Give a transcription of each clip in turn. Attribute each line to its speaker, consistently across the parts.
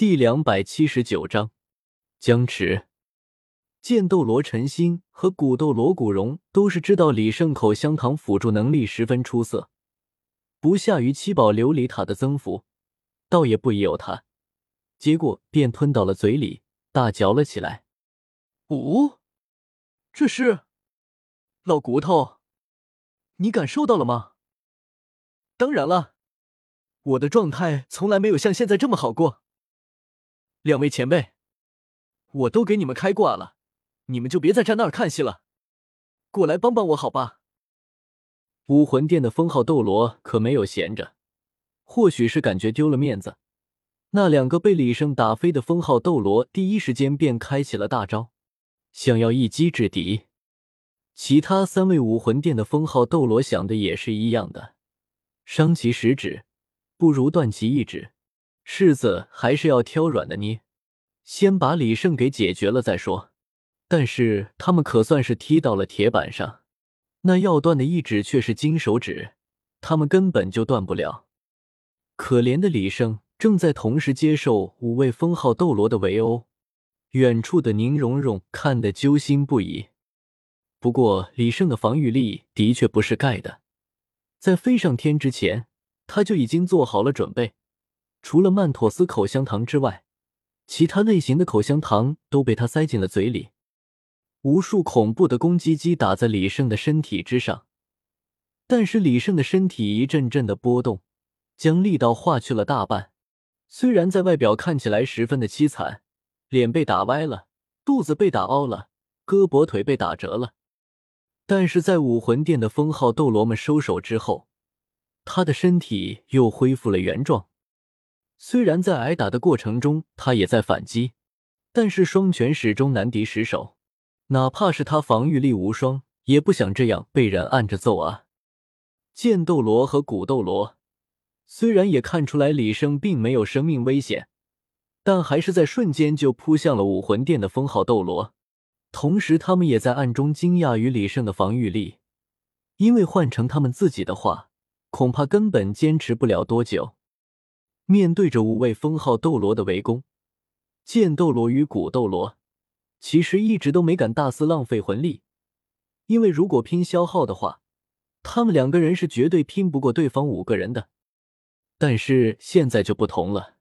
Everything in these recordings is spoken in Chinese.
Speaker 1: 第两百七十九章僵持。剑斗罗陈心和古斗罗古荣都是知道李胜口香糖辅助能力十分出色，不下于七宝琉璃塔的增幅，倒也不疑有他。结果便吞到了嘴里，大嚼了起来。
Speaker 2: 五，这是老骨头，你感受到了吗？当然了，我的状态从来没有像现在这么好过。两位前辈，我都给你们开挂了。你们就别再站那儿看戏了，过来帮帮我好吧？
Speaker 1: 武魂殿的封号斗罗可没有闲着，或许是感觉丢了面子，那两个被李胜打飞的封号斗罗第一时间便开启了大招，想要一击制敌。其他三位武魂殿的封号斗罗想的也是一样的，伤其十指不如断其一指，柿子还是要挑软的捏，先把李胜给解决了再说。但是他们可算是踢到了铁板上，那要断的一指却是金手指，他们根本就断不了。可怜的李胜正在同时接受五位封号斗罗的围殴，远处的宁荣荣看得揪心不已。不过李胜的防御力的确不是盖的，在飞上天之前，他就已经做好了准备，除了曼妥思口香糖之外，其他类型的口香糖都被他塞进了嘴里。无数恐怖的攻击击打在李胜的身体之上，但是李胜的身体一阵阵的波动，将力道化去了大半。虽然在外表看起来十分的凄惨，脸被打歪了，肚子被打凹了，胳膊腿被打折了，但是在武魂殿的封号斗罗们收手之后，他的身体又恢复了原状。虽然在挨打的过程中，他也在反击，但是双拳始终难敌十手。哪怕是他防御力无双，也不想这样被人按着揍啊！剑斗罗和古斗罗虽然也看出来李胜并没有生命危险，但还是在瞬间就扑向了武魂殿的封号斗罗。同时，他们也在暗中惊讶于李胜的防御力，因为换成他们自己的话，恐怕根本坚持不了多久。面对着五位封号斗罗的围攻，剑斗罗与古斗罗。其实一直都没敢大肆浪费魂力，因为如果拼消耗的话，他们两个人是绝对拼不过对方五个人的。但是现在就不同了，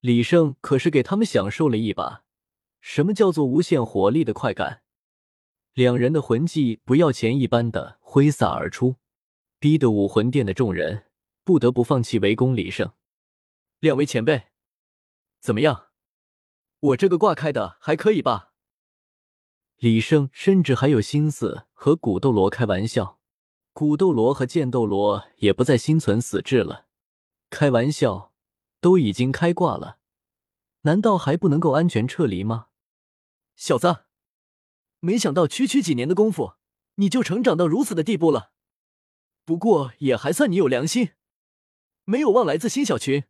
Speaker 1: 李胜可是给他们享受了一把什么叫做无限火力的快感。两人的魂技不要钱一般的挥洒而出，逼得武魂殿的众人不得不放弃围攻李胜。
Speaker 2: 两位前辈，怎么样？我这个挂开的还可以吧？
Speaker 1: 李胜甚至还有心思和古斗罗开玩笑，古斗罗和剑斗罗也不再心存死志了。开玩笑，都已经开挂了，难道还不能够安全撤离吗？
Speaker 2: 小子，没想到区区几年的功夫，你就成长到如此的地步了。不过也还算你有良心，没有忘来自新小群。